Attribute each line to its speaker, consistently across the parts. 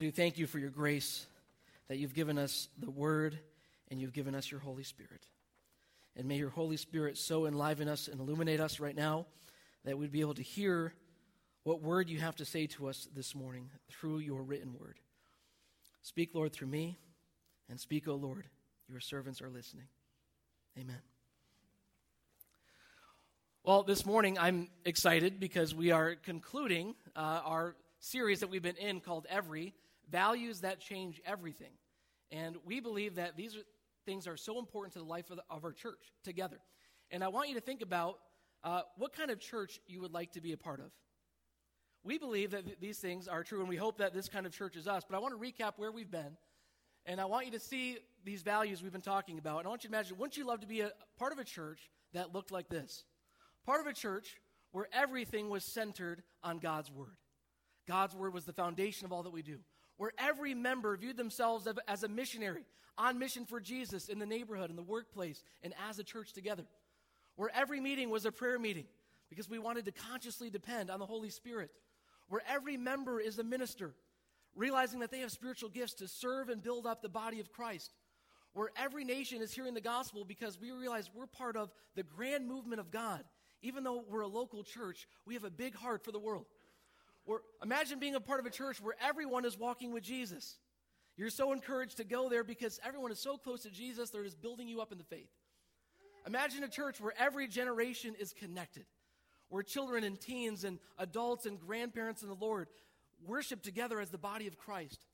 Speaker 1: do thank you for your grace that you've given us the word and you've given us your Holy Spirit. And may your Holy Spirit so enliven us and illuminate us right now that we'd be able to hear what word you have to say to us this morning through your written word. Speak, Lord, through me, and speak, O Lord. Your servants are listening. Amen. Well, this morning I'm excited because we are concluding uh, our series that we've been in called Every values that change everything. And we believe that these are, things are so important to the life of, the, of, our church together. And I want you to think about uh, what kind of church you would like to be a part of. We believe that th- these things are true, and we hope that this kind of church is us. But I want to recap where we've been, and I want you to see these values we've been talking about. And I want you to imagine wouldn't you love to be a part of a church that looked like this? Part of a church where everything was centered on God's Word. God's Word was the foundation of all that we do where every member viewed themselves as a missionary on mission for Jesus in the neighborhood, in the workplace, and as a church together. Where every meeting was a prayer meeting because we wanted to consciously depend on the Holy Spirit. Where every member is a minister, realizing that they have spiritual gifts to serve and build up the body of Christ. Where every nation is hearing the gospel because we realize we're part of the grand movement of God. Even though we're a local church, we have a big heart for the world. Where, imagine being a part of a church where everyone is walking with Jesus. You're so encouraged to go there because everyone is so close to Jesus, they're just building you up in the faith. Imagine a church where every generation is connected, where children and teens and adults and grandparents in the Lord worship together as the body of Christ.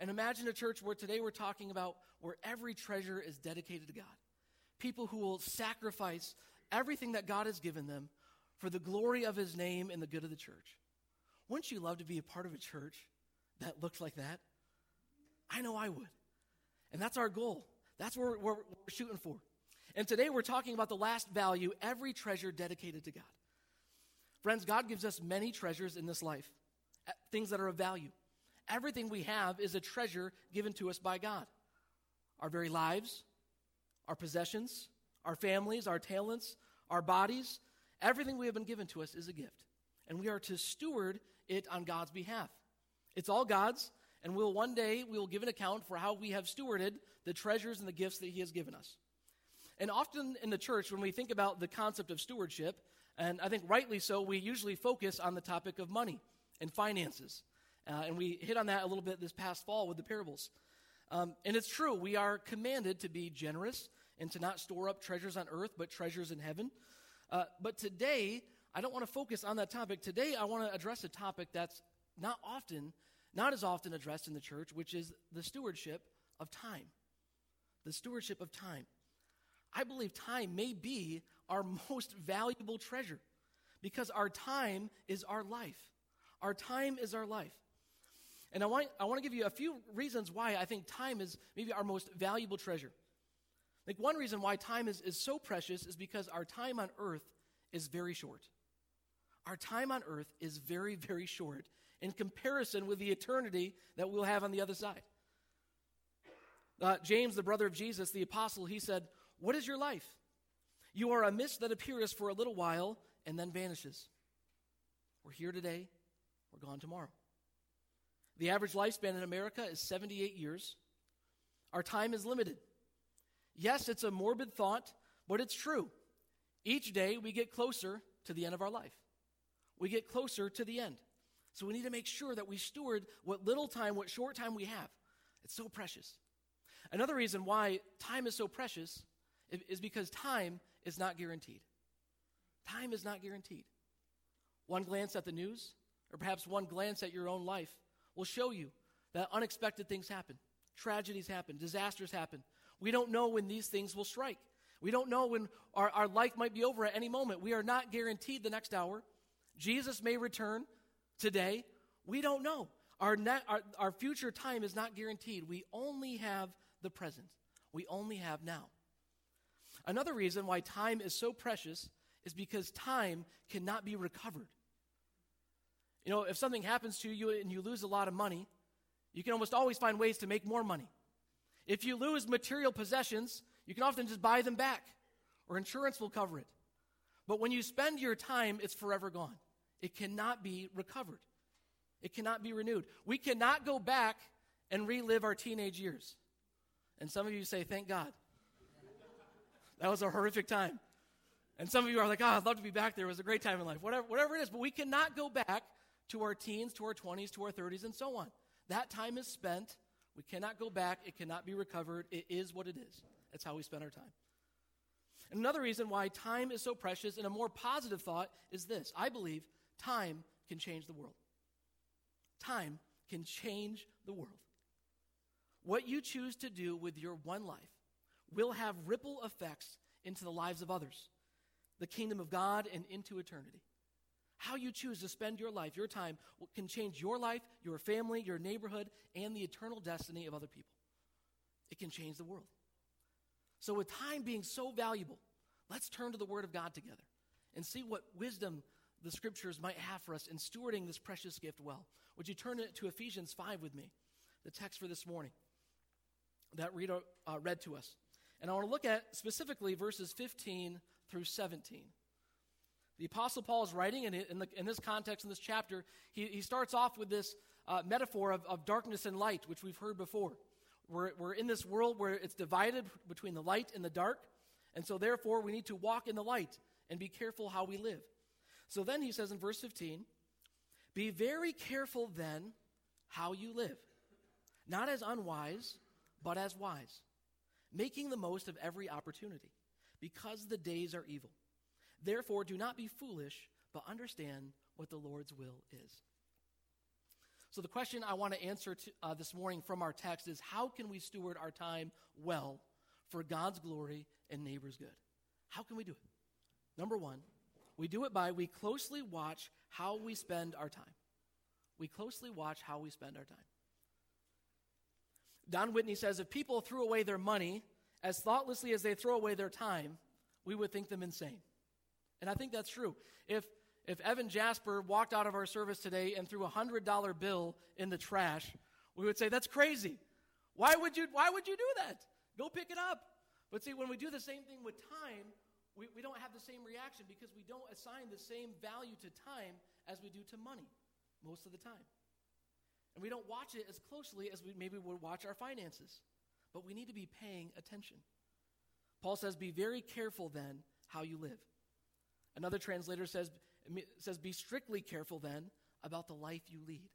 Speaker 1: And imagine a church where today we're talking about where every treasure is dedicated to God. People who will sacrifice everything that God has given them for the glory of his name and the good of the church. Wouldn't you love to be a part of a church that looks like that? I know I would. And that's our goal. That's what we're, we're, we're shooting for. And today we're talking about the last value every treasure dedicated to God. Friends, God gives us many treasures in this life, eh, things that are of value. Everything we have is a treasure given to us by God. Our very lives, our possessions, our families, our talents, our bodies, everything we have been given to us is a gift. And we are to steward it on God's behalf. It's all God's, and we'll one day we will give an account for how we have stewarded the treasures and the gifts that He has given us. And often in the church, when we think about the concept of stewardship, and I think rightly so, we usually focus on the topic of money and finances. Uh, and we hit on that a little bit this past fall with the parables. Um, and it's true, we are commanded to be generous and to not store up treasures on earth, but treasures in heaven. Uh, but today, I don't want to focus on that topic. Today, I want to address a topic that's not often, not as often addressed in the church, which is the stewardship of time. The stewardship of time. I believe time may be our most valuable treasure because our time is our life. Our time is our life. And I want, I want to give you a few reasons why I think time is maybe our most valuable treasure. Like one reason why time is, is so precious is because our time on earth is very short. Our time on earth is very, very short in comparison with the eternity that we'll have on the other side. Uh, James, the brother of Jesus, the apostle, he said, What is your life? You are a mist that appears for a little while and then vanishes. We're here today, we're gone tomorrow. The average lifespan in America is 78 years. Our time is limited. Yes, it's a morbid thought, but it's true. Each day we get closer to the end of our life we get closer to the end. So we need to make sure that we steward what little time, what short time we have. It's so precious. Another reason why time is so precious is because time is not guaranteed. Time is not guaranteed. One glance at the news, or perhaps one glance at your own life, will show you that unexpected things happen, tragedies happen, disasters happen. We don't know when these things will strike. We don't know when our, our life might be over at any moment. We are not guaranteed the next hour. Jesus may return today. We don't know. Our, net, our, our future time is not guaranteed. We only have the present, we only have now. Another reason why time is so precious is because time cannot be recovered. You know, if something happens to you and you lose a lot of money, you can almost always find ways to make more money. If you lose material possessions, you can often just buy them back, or insurance will cover it. But when you spend your time, it's forever gone. It cannot be recovered. It cannot be renewed. We cannot go back and relive our teenage years. And some of you say, thank God. That was a horrific time. And some of you are like, oh, I'd love to be back there. It was a great time in life. Whatever, whatever it is. But we cannot go back to our teens, to our 20s, to our 30s, and so on. That time is spent. We cannot go back. It cannot be recovered. It is what it is. That's how we spend our time. Another reason why time is so precious, and a more positive thought, is this I believe time can change the world. Time can change the world. What you choose to do with your one life will have ripple effects into the lives of others, the kingdom of God, and into eternity. How you choose to spend your life, your time, can change your life, your family, your neighborhood, and the eternal destiny of other people. It can change the world. So, with time being so valuable, let's turn to the Word of God together and see what wisdom the Scriptures might have for us in stewarding this precious gift well. Would you turn it to Ephesians 5 with me, the text for this morning that Rita uh, read to us? And I want to look at specifically verses 15 through 17. The Apostle Paul is writing, and in, in, this context, in this chapter, he, he starts off with this uh, metaphor of, of darkness and light, which we've heard before. We're, we're in this world where it's divided between the light and the dark, and so therefore we need to walk in the light and be careful how we live. So then he says in verse 15, Be very careful then how you live, not as unwise, but as wise, making the most of every opportunity, because the days are evil. Therefore, do not be foolish, but understand what the Lord's will is. So, the question I want to answer to, uh, this morning from our text is how can we steward our time well for God's glory and neighbor's good? How can we do it? Number one, we do it by we closely watch how we spend our time. We closely watch how we spend our time. Don Whitney says if people threw away their money as thoughtlessly as they throw away their time, we would think them insane. And I think that's true. If, if Evan Jasper walked out of our service today and threw a $100 bill in the trash, we would say, that's crazy. Why would you, why would you do that? Go pick it up. But see, when we do the same thing with time, we, we don't have the same reaction because we don't assign the same value to time as we do to money most of the time. And we don't watch it as closely as we maybe would watch our finances. But we need to be paying attention. Paul says, Be very careful then how you live. Another translator says, says, Be strictly careful then about the life you lead.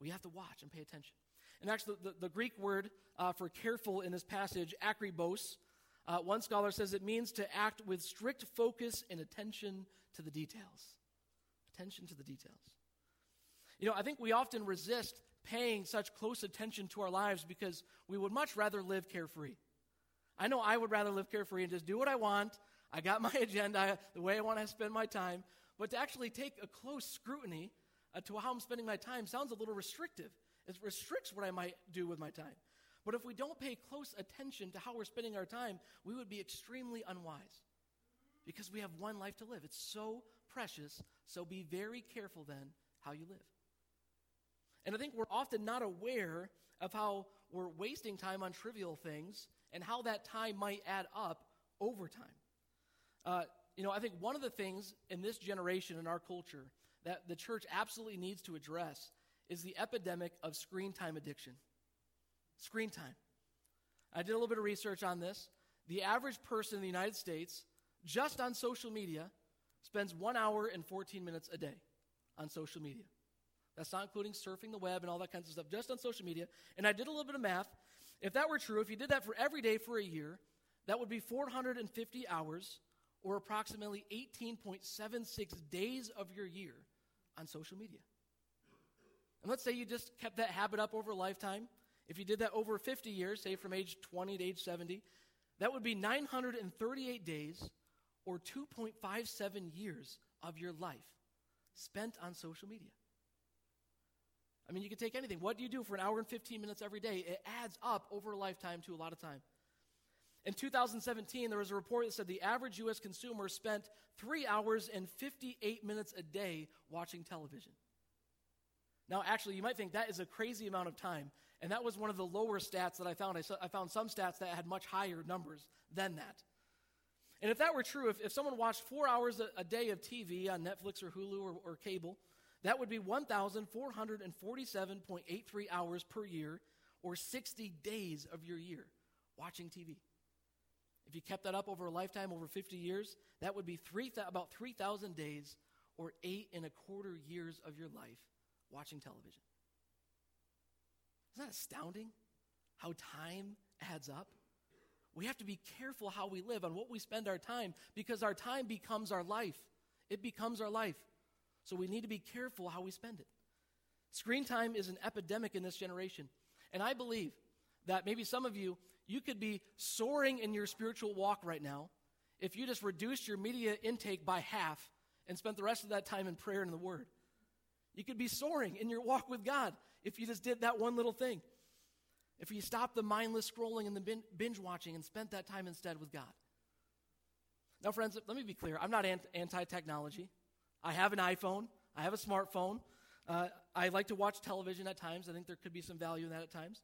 Speaker 1: We have to watch and pay attention. And actually, the, the Greek word uh, for careful in this passage, akribos, uh, one scholar says it means to act with strict focus and attention to the details. Attention to the details. You know, I think we often resist paying such close attention to our lives because we would much rather live carefree. I know I would rather live carefree and just do what I want I got my agenda, the way I want to spend my time. But to actually take a close scrutiny uh, to how I'm spending my time sounds a little restrictive. It restricts what I might do with my time. But if we don't pay close attention to how we're spending our time, we would be extremely unwise because we have one life to live. It's so precious, so be very careful then how you live. And I think we're often not aware of how we're wasting time on trivial things and how that time might add up over time. Uh, you know, I think one of the things in this generation, in our culture, that the church absolutely needs to address is the epidemic of screen time addiction. Screen time. I did a little bit of research on this. The average person in the United States, just on social media, spends one hour and 14 minutes a day on social media. That's not including surfing the web and all that kinds of stuff, just on social media. And I did a little bit of math. If that were true, if you did that for every day for a year, that would be 450 hours or approximately 18.76 days of your year on social media. And let's say you just kept that habit up over a lifetime. If you did that over 50 years, say from age 20 to age 70, that would be 938 days or 2.57 years of your life spent on social media. I mean, you could take anything. What do you do for an hour and 15 minutes every day? It adds up over a lifetime to a lot of time. In 2017, there was a report that said the average U.S. consumer spent three hours and 58 minutes a day watching television. Now, actually, you might think that is a crazy amount of time, and that was one of the lower stats that I found. I, I found some stats that had much higher numbers than that. And if that were true, if, if someone watched four hours a, a day of TV on Netflix or Hulu or, or cable, That would be 1,447.83 hours per year, or 60 days of your year watching TV. If you kept that up over a lifetime, over 50 years, that would be three th- about 3,000 days, or eight and a quarter years of your life watching television. Isn't that astounding how time adds up? We have to be careful how we live and what we spend our time because our time becomes our life. It becomes our life. So we need to be careful how we spend it. Screen time is an epidemic in this generation. And I believe that maybe some of you, you could be soaring in your spiritual walk right now if you just reduced your media intake by half and spent the rest of that time in prayer and the Word. You could be soaring in your walk with God if you just did that one little thing. If you stopped the mindless scrolling and the binge watching and spent that time instead with God. Now, friends, let me be clear. I'm not anti technology. I have an iPhone, I have a smartphone. Uh, I like to watch television at times. I think there could be some value in that at times.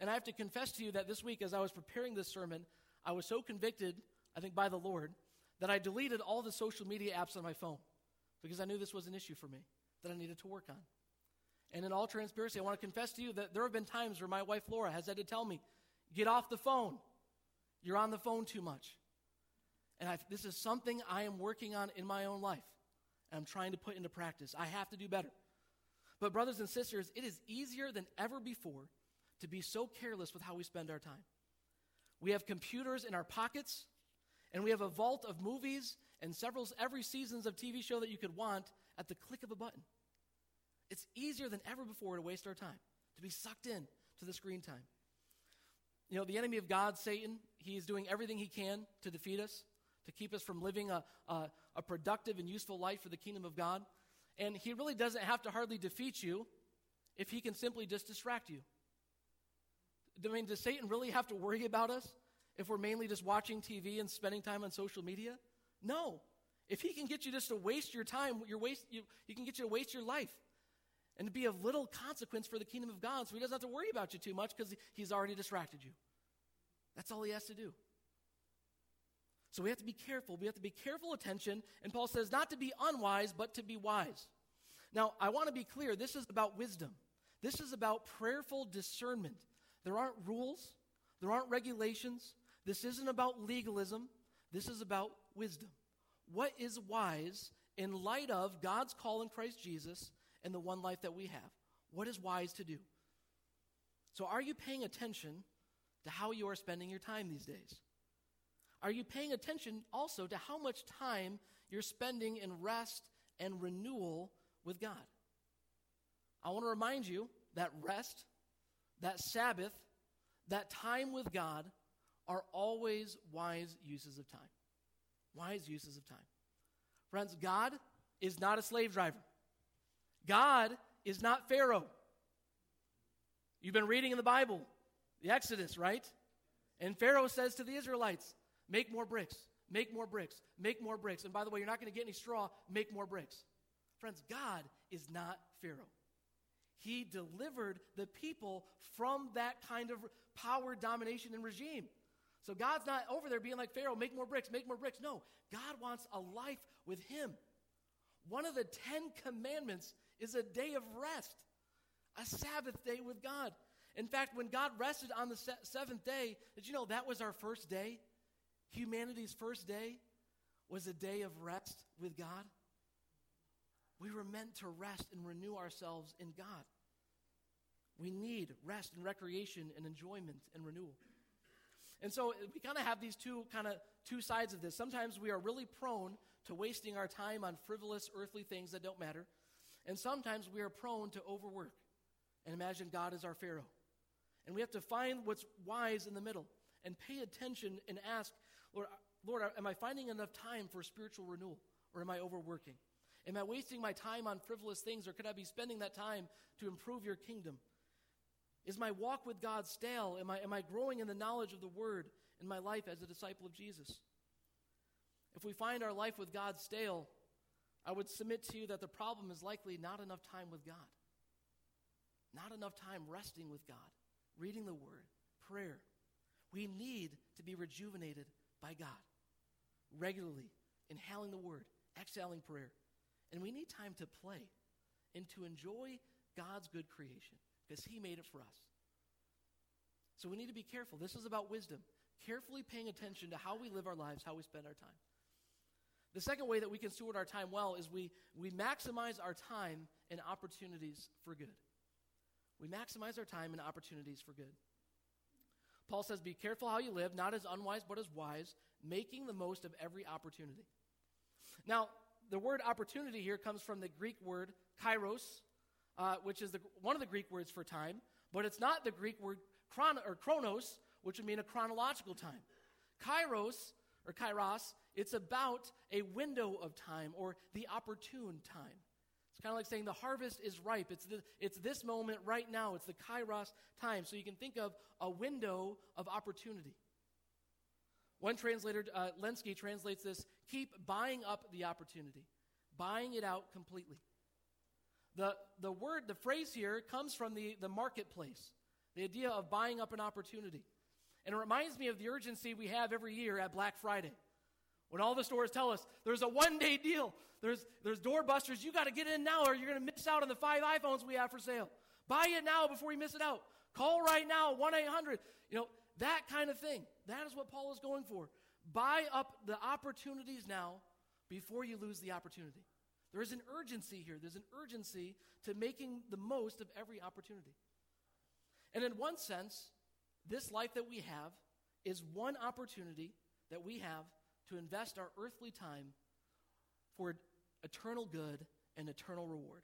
Speaker 1: And I have to confess to you that this week, as I was preparing this sermon, I was so convicted, I think, by the Lord, that I deleted all the social media apps on my phone because I knew this was an issue for me that I needed to work on. And in all transparency, I want to confess to you that there have been times where my wife Laura has had to tell me, get off the phone. You're on the phone too much. And I, this is something I am working on in my own life. And I'm trying to put into practice. I have to do better. But, brothers and sisters, it is easier than ever before to be so careless with how we spend our time. We have computers in our pockets, and we have a vault of movies and several every seasons of TV show that you could want at the click of a button. It's easier than ever before to waste our time, to be sucked in to the screen time. You know, the enemy of God, Satan, he is doing everything he can to defeat us, to keep us from living a, a, a productive and useful life for the kingdom of God. And he really doesn't have to hardly defeat you if he can simply just distract you. I mean, does Satan really have to worry about us if we're mainly just watching TV and spending time on social media? No. If he can get you just to waste your time, your waste, you, he can get you to waste your life and to be of little consequence for the kingdom of God so he doesn't have to worry about you too much because he's already distracted you. That's all he has to do. So we have to be careful. We have to be careful attention. And Paul says not to be unwise, but to be wise. Now, I want to be clear this is about wisdom, this is about prayerful discernment. There aren't rules, there aren't regulations. This isn't about legalism, this is about wisdom. What is wise in light of God's call in Christ Jesus and the one life that we have. What is wise to do? So, are you paying attention to how you are spending your time these days? Are you paying attention also to how much time you're spending in rest and renewal with God? I want to remind you that rest, that Sabbath, that time with God are always wise uses of time. Wise uses of time. Friends, God is not a slave driver. God is not Pharaoh. You've been reading in the Bible, the Exodus, right? And Pharaoh says to the Israelites, Make more bricks, make more bricks, make more bricks. And by the way, you're not going to get any straw, make more bricks. Friends, God is not Pharaoh. He delivered the people from that kind of power, domination, and regime. So God's not over there being like Pharaoh, make more bricks, make more bricks. No, God wants a life with Him. One of the Ten Commandments is a day of rest, a Sabbath day with God. In fact, when God rested on the se- seventh day, did you know that was our first day? Humanity's first day was a day of rest with God. We were meant to rest and renew ourselves in God. We need rest and recreation and enjoyment and renewal. And so we kind of have these two kind of two sides of this. Sometimes we are really prone to wasting our time on frivolous earthly things that don't matter. And sometimes we are prone to overwork and imagine God is our Pharaoh. And we have to find what's wise in the middle and pay attention and ask, Lord, Lord, am I finding enough time for spiritual renewal or am I overworking? Am I wasting my time on frivolous things or could I be spending that time to improve your kingdom? Is my walk with God stale? Am I, am I growing in the knowledge of the word in my life as a disciple of Jesus? If we find our life with God stale, I would submit to you that the problem is likely not enough time with God. Not enough time resting with God, reading the Word, prayer. We need to be rejuvenated by God regularly, inhaling the Word, exhaling prayer. And we need time to play and to enjoy God's good creation because He made it for us. So we need to be careful. This is about wisdom, carefully paying attention to how we live our lives, how we spend our time. The second way that we can steward our time well is we, we maximize our time and opportunities for good. We maximize our time and opportunities for good. Paul says, Be careful how you live, not as unwise, but as wise, making the most of every opportunity. Now, the word opportunity here comes from the Greek word kairos, uh, which is the, one of the Greek words for time, but it's not the Greek word chron- or chronos, which would mean a chronological time. Kairos, or kairos, it's about a window of time or the opportune time. It's kind of like saying the harvest is ripe. It's, the, it's this moment right now. It's the kairos time. So you can think of a window of opportunity. One translator, uh, Lenski, translates this keep buying up the opportunity, buying it out completely. The, the word, the phrase here comes from the, the marketplace, the idea of buying up an opportunity. And it reminds me of the urgency we have every year at Black Friday. When all the stores tell us there's a one day deal, there's, there's doorbusters, you got to get in now or you're going to miss out on the five iPhones we have for sale. Buy it now before you miss it out. Call right now, 1 800. You know, that kind of thing. That is what Paul is going for. Buy up the opportunities now before you lose the opportunity. There is an urgency here. There's an urgency to making the most of every opportunity. And in one sense, this life that we have is one opportunity that we have to invest our earthly time for eternal good and eternal reward.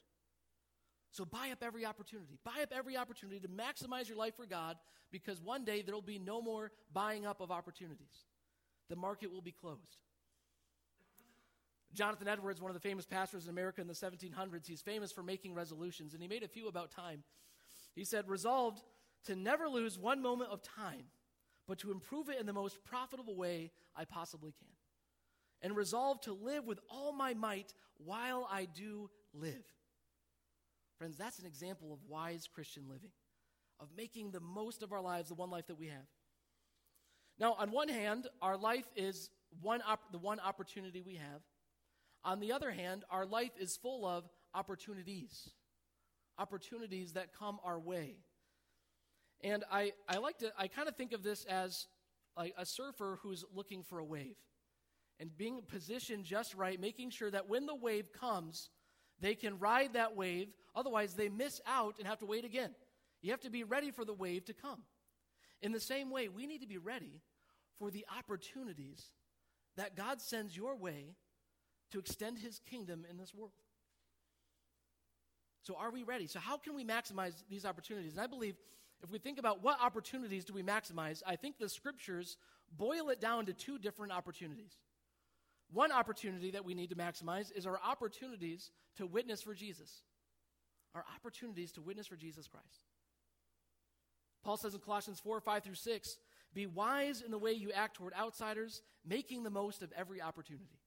Speaker 1: So buy up every opportunity. Buy up every opportunity to maximize your life for God because one day there will be no more buying up of opportunities. The market will be closed. Jonathan Edwards, one of the famous pastors in America in the 1700s, he's famous for making resolutions, and he made a few about time. He said, Resolved to never lose one moment of time, but to improve it in the most profitable way I possibly can. And resolve to live with all my might while I do live. Friends, that's an example of wise Christian living, of making the most of our lives, the one life that we have. Now, on one hand, our life is one op- the one opportunity we have. On the other hand, our life is full of opportunities, opportunities that come our way. And I, I like to, I kind of think of this as like a surfer who's looking for a wave and being positioned just right, making sure that when the wave comes, they can ride that wave. Otherwise, they miss out and have to wait again. You have to be ready for the wave to come. In the same way, we need to be ready for the opportunities that God sends your way to extend his kingdom in this world. So, are we ready? So, how can we maximize these opportunities? And I believe if we think about what opportunities do we maximize, I think the scriptures boil it down to two different opportunities. One opportunity that we need to maximize is our opportunities to witness for Jesus. Our opportunities to witness for Jesus Christ. Paul says in Colossians 4 5 through 6 Be wise in the way you act toward outsiders, making the most of every opportunity.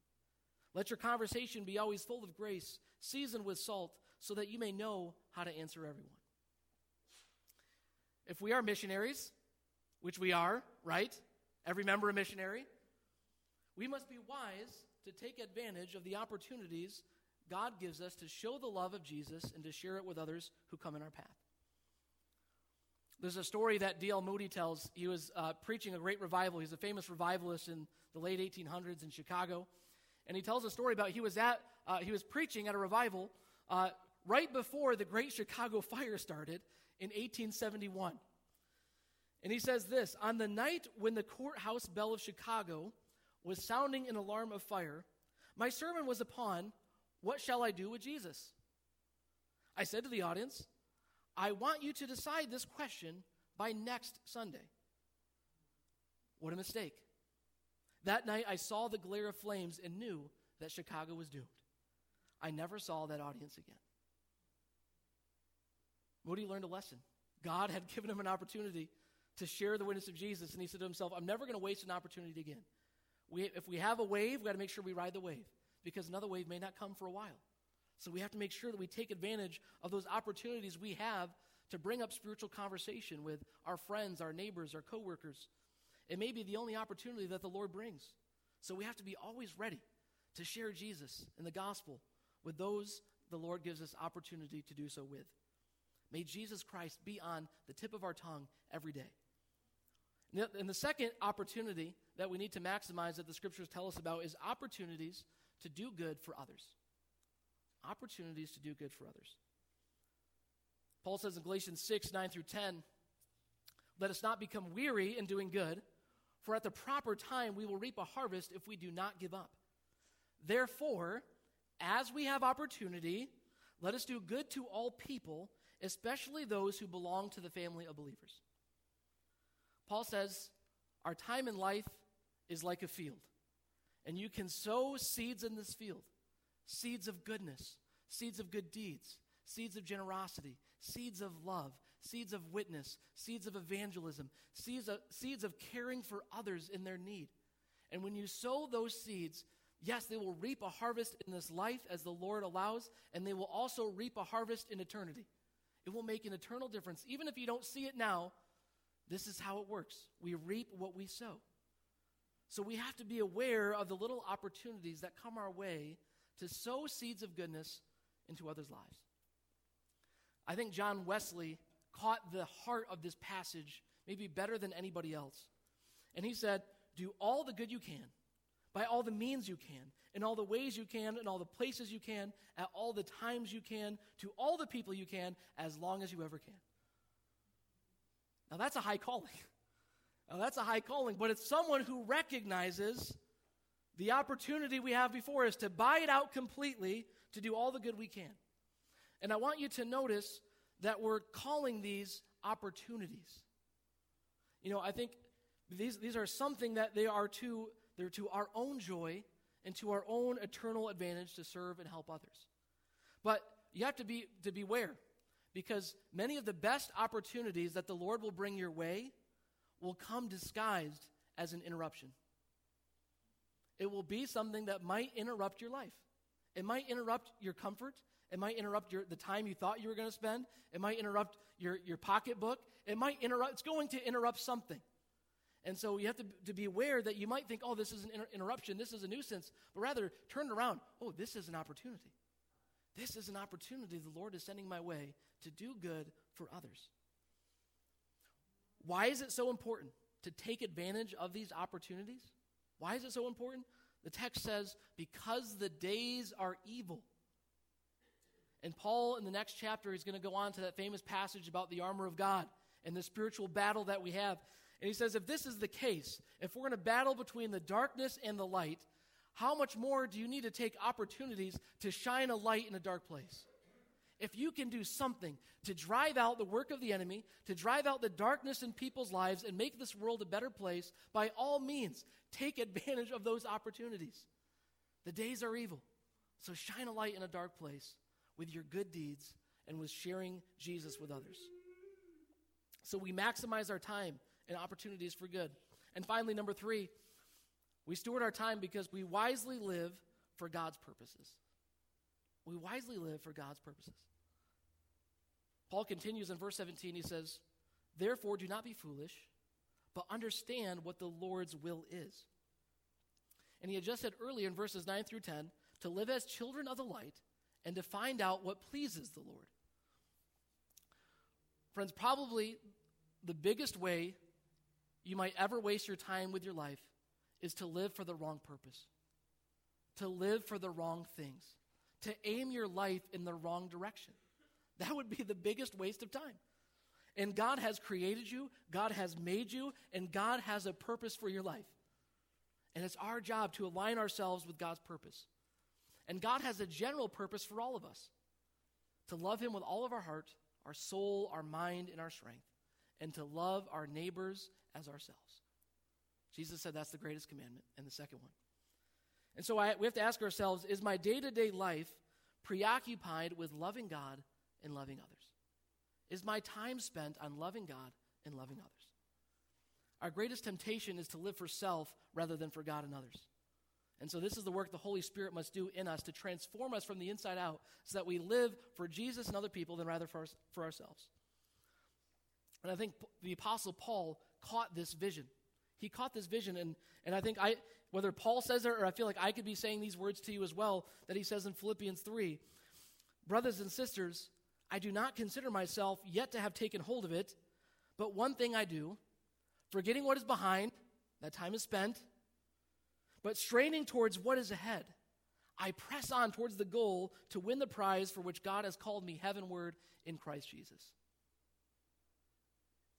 Speaker 1: Let your conversation be always full of grace, seasoned with salt, so that you may know how to answer everyone. If we are missionaries, which we are, right? Every member a missionary, we must be wise to take advantage of the opportunities God gives us to show the love of Jesus and to share it with others who come in our path. There's a story that D.L. Moody tells. He was uh, preaching a great revival. He's a famous revivalist in the late 1800s in Chicago. And he tells a story about he was, at, uh, he was preaching at a revival uh, right before the Great Chicago Fire started in 1871. And he says this On the night when the courthouse bell of Chicago was sounding an alarm of fire, my sermon was upon what shall I do with Jesus? I said to the audience, I want you to decide this question by next Sunday. What a mistake. That night, I saw the glare of flames and knew that Chicago was doomed. I never saw that audience again. Moody learned a lesson. God had given him an opportunity to share the witness of Jesus, and he said to himself, I'm never going to waste an opportunity again. We, if we have a wave, we've got to make sure we ride the wave because another wave may not come for a while. So we have to make sure that we take advantage of those opportunities we have to bring up spiritual conversation with our friends, our neighbors, our coworkers. It may be the only opportunity that the Lord brings. So we have to be always ready to share Jesus and the gospel with those the Lord gives us opportunity to do so with. May Jesus Christ be on the tip of our tongue every day. And the second opportunity that we need to maximize that the scriptures tell us about is opportunities to do good for others. Opportunities to do good for others. Paul says in Galatians 6 9 through 10, let us not become weary in doing good, for at the proper time we will reap a harvest if we do not give up. Therefore, as we have opportunity, let us do good to all people, especially those who belong to the family of believers. Paul says, Our time in life is like a field, and you can sow seeds in this field seeds of goodness, seeds of good deeds, seeds of generosity, seeds of love, seeds of witness, seeds of evangelism, seeds of, seeds of caring for others in their need. And when you sow those seeds, yes, they will reap a harvest in this life as the Lord allows, and they will also reap a harvest in eternity. It will make an eternal difference. Even if you don't see it now, this is how it works. We reap what we sow. So we have to be aware of the little opportunities that come our way to sow seeds of goodness into others' lives. I think John Wesley caught the heart of this passage maybe better than anybody else. And he said, Do all the good you can, by all the means you can, in all the ways you can, in all the places you can, at all the times you can, to all the people you can, as long as you ever can. Now, that's a high calling. Now, that's a high calling, but it's someone who recognizes the opportunity we have before us to buy it out completely to do all the good we can. And I want you to notice that we're calling these opportunities. You know, I think these, these are something that they are to, they're to our own joy and to our own eternal advantage to serve and help others. But you have to be to beware because many of the best opportunities that the Lord will bring your way will come disguised as an interruption. It will be something that might interrupt your life. It might interrupt your comfort. It might interrupt your, the time you thought you were going to spend. It might interrupt your, your pocketbook. It might interrupt, it's going to interrupt something. And so you have to, to be aware that you might think, oh, this is an inter- interruption, this is a nuisance, but rather turn around. Oh, this is an opportunity. This is an opportunity the Lord is sending my way to do good for others. Why is it so important to take advantage of these opportunities? Why is it so important? The text says, because the days are evil. And Paul, in the next chapter, is going to go on to that famous passage about the armor of God and the spiritual battle that we have. And he says, if this is the case, if we're going to battle between the darkness and the light, how much more do you need to take opportunities to shine a light in a dark place? If you can do something to drive out the work of the enemy, to drive out the darkness in people's lives, and make this world a better place, by all means, take advantage of those opportunities. The days are evil. So shine a light in a dark place with your good deeds and with sharing Jesus with others. So we maximize our time and opportunities for good. And finally, number three, we steward our time because we wisely live for God's purposes. We wisely live for God's purposes. Paul continues in verse 17, he says, Therefore, do not be foolish, but understand what the Lord's will is. And he had just said earlier in verses 9 through 10 to live as children of the light and to find out what pleases the Lord. Friends, probably the biggest way you might ever waste your time with your life is to live for the wrong purpose, to live for the wrong things, to aim your life in the wrong direction. That would be the biggest waste of time. And God has created you, God has made you, and God has a purpose for your life. And it's our job to align ourselves with God's purpose. And God has a general purpose for all of us to love Him with all of our heart, our soul, our mind, and our strength, and to love our neighbors as ourselves. Jesus said that's the greatest commandment, and the second one. And so I, we have to ask ourselves is my day to day life preoccupied with loving God and loving others? Is my time spent on loving God and loving others? Our greatest temptation is to live for self rather than for God and others. And so, this is the work the Holy Spirit must do in us to transform us from the inside out so that we live for Jesus and other people than rather for, for ourselves. And I think the Apostle Paul caught this vision. He caught this vision, and, and I think I, whether Paul says it or I feel like I could be saying these words to you as well, that he says in Philippians 3. Brothers and sisters, I do not consider myself yet to have taken hold of it, but one thing I do, forgetting what is behind, that time is spent, but straining towards what is ahead. I press on towards the goal to win the prize for which God has called me heavenward in Christ Jesus.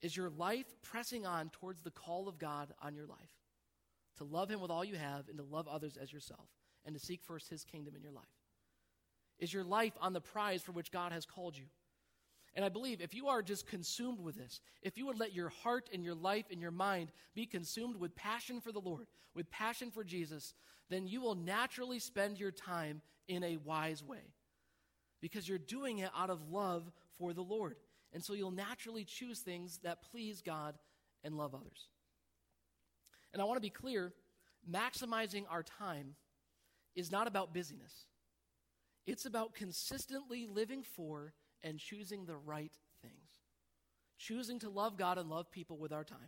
Speaker 1: Is your life pressing on towards the call of God on your life? To love Him with all you have and to love others as yourself and to seek first His kingdom in your life? Is your life on the prize for which God has called you? And I believe if you are just consumed with this, if you would let your heart and your life and your mind be consumed with passion for the Lord, with passion for Jesus, then you will naturally spend your time in a wise way because you're doing it out of love for the Lord. And so you'll naturally choose things that please God and love others. And I want to be clear maximizing our time is not about busyness, it's about consistently living for and choosing the right things. Choosing to love God and love people with our time.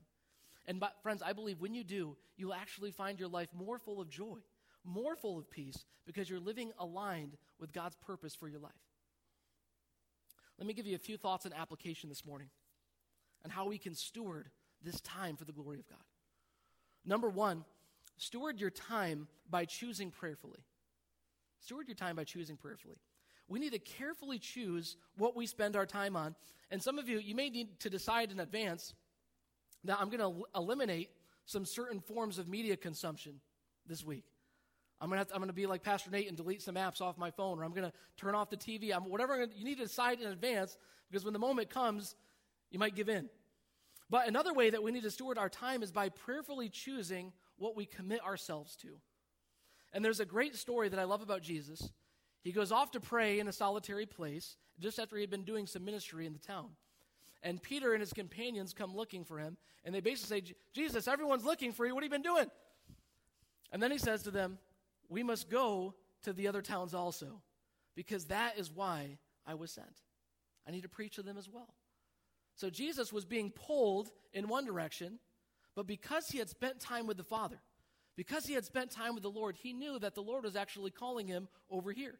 Speaker 1: And by, friends, I believe when you do, you'll actually find your life more full of joy, more full of peace, because you're living aligned with God's purpose for your life. Let me give you a few thoughts and application this morning on how we can steward this time for the glory of God. Number one, steward your time by choosing prayerfully. Steward your time by choosing prayerfully. We need to carefully choose what we spend our time on. And some of you, you may need to decide in advance that I'm going to eliminate some certain forms of media consumption this week. I'm going to, I'm to be like Pastor Nate and delete some apps off my phone, or I'm to turn off the TV. I'm, whatever, gonna, you need to decide in advance because when the moment comes, you might give in. But another way that we need to steward our time is by prayerfully choosing what we commit ourselves to. And there's a great story that I love about Jesus. He goes off to pray in a solitary place just after he had been doing some ministry in the town. And Peter and his companions come looking for him, and they basically say, Jesus, everyone's looking for you. What have you been doing? And then he says to them, We must go to the other towns also, because that is why I was sent. I need to preach to them as well. So Jesus was being pulled in one direction, but because he had spent time with the Father, because he had spent time with the Lord, he knew that the Lord was actually calling him over here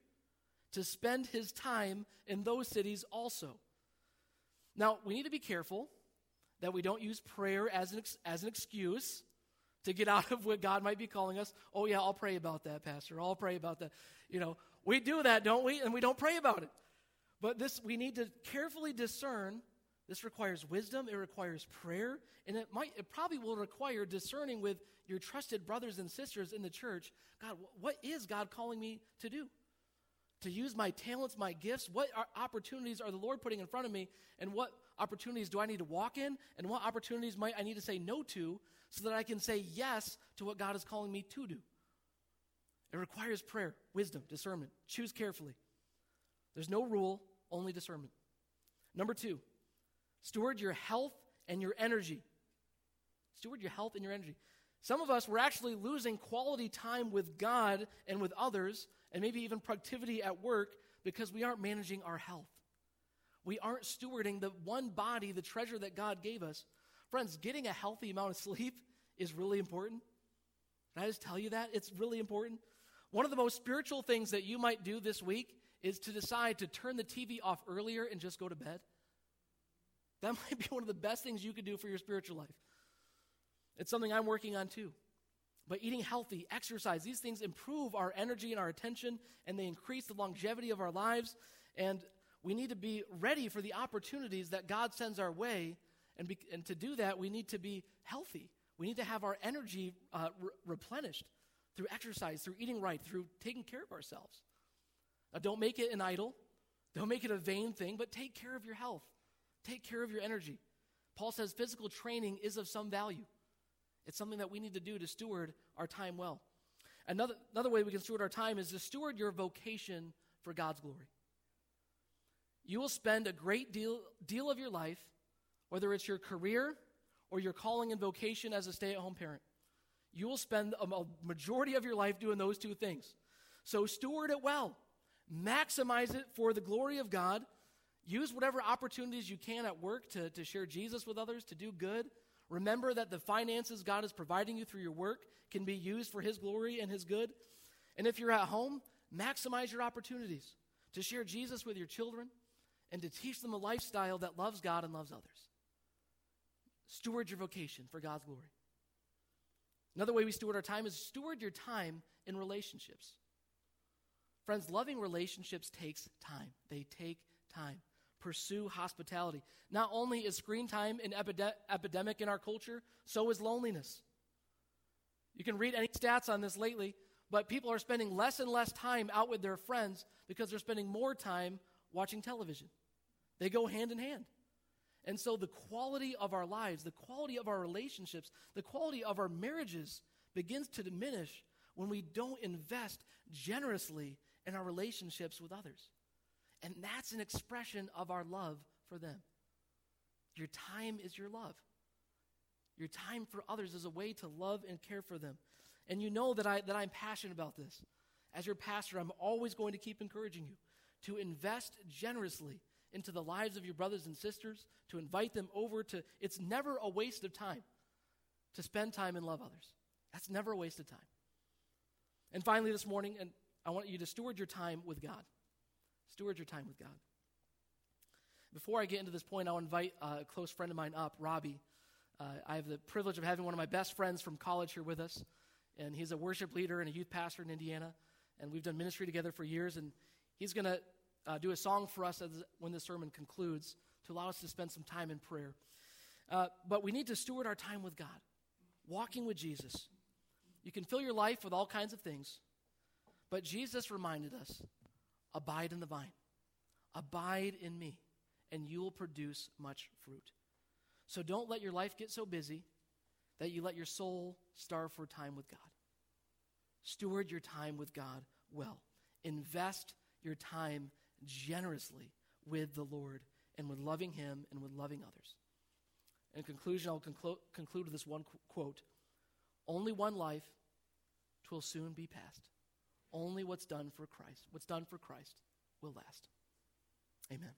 Speaker 1: to spend his time in those cities also. Now, we need to be careful that we don't use prayer as an, ex- as an excuse to get out of what God might be calling us. Oh, yeah, I'll pray about that, Pastor. I'll pray about that. You know, we do that, don't we? And we don't pray about it. But this, we need to carefully discern. This requires wisdom, it requires prayer, and it might, it probably will require discerning with your trusted brothers and sisters in the church God, what is God calling me to do? To use my talents, my gifts? What opportunities are the Lord putting in front of me? And what opportunities do I need to walk in? And what opportunities might I need to say no to so that I can say yes to what God is calling me to do? It requires prayer, wisdom, discernment. Choose carefully. There's no rule, only discernment. Number two, steward your health and your energy. Steward your health and your energy. Some of us, we're actually losing quality time with God and with others, and maybe even productivity at work because we aren't managing our health. We aren't stewarding the one body, the treasure that God gave us. Friends, getting a healthy amount of sleep is really important. Can I just tell you that? It's really important. One of the most spiritual things that you might do this week is to decide to turn the TV off earlier and just go to bed. That might be one of the best things you could do for your spiritual life. It's something I'm working on too. But eating healthy, exercise, these things improve our energy and our attention, and they increase the longevity of our lives. And we need to be ready for the opportunities that God sends our way. And, be, and to do that, we need to be healthy. We need to have our energy uh, re- replenished through exercise, through eating right, through taking care of ourselves. Now, don't make it an idol. Don't make it a vain thing, but take care of your health. Take care of your energy. Paul says physical training is of some value. It's something that we need to do to steward our time well. Another, another way we can steward our time is to steward your vocation for God's glory. You will spend a great deal, deal of your life, whether it's your career or your calling and vocation as a stay at home parent. You will spend a majority of your life doing those two things. So steward it well, maximize it for the glory of God. Use whatever opportunities you can at work to, to share Jesus with others, to do good. Remember that the finances God is providing you through your work can be used for His glory and His good. And if you're at home, maximize your opportunities to share Jesus with your children, and to teach them a lifestyle that loves God and loves others. Steward your vocation for God's glory. Another way we steward our time is steward your time in relationships. Friends, loving relationships takes time. They take time. Pursue hospitality. Not only is screen time an epide- epidemic in our culture, so is loneliness. You can read any stats on this lately, but people are spending less and less time out with their friends because they're spending more time watching television. They go hand in hand. And so the quality of our lives, the quality of our relationships, the quality of our marriages begins to diminish when we don't invest generously in our relationships with others. And that's an expression of our love for them. Your time is your love. Your time for others is a way to love and care for them. And you know that, I, that I'm passionate about this. As your pastor, I'm always going to keep encouraging you to invest generously into the lives of your brothers and sisters, to invite them over to, it's never a waste of time to spend time and love others. That's never a waste of time. And finally, this morning, and I want you to steward your time with God. Steward your time with God. Before I get into this point, I'll invite a close friend of mine up, Robbie. Uh, I have the privilege of having one of my best friends from college here with us, and he's a worship leader and a youth pastor in Indiana, and we've done ministry together for years. And he's going to uh, do a song for us as, when the sermon concludes to allow us to spend some time in prayer. Uh, but we need to steward our time with God, walking with Jesus. You can fill your life with all kinds of things, but Jesus reminded us abide in the vine, abide in me, and you will produce much fruit. So don't let your life get so busy that you let your soul starve for time with God. Steward your time with God well. Invest your time generously with the Lord and with loving Him and with loving others. In conclusion, I'll conclu- conclude with this one qu- quote Only one life, twill soon be past. Only what's done for Christ, what's done for Christ, will last. Amen.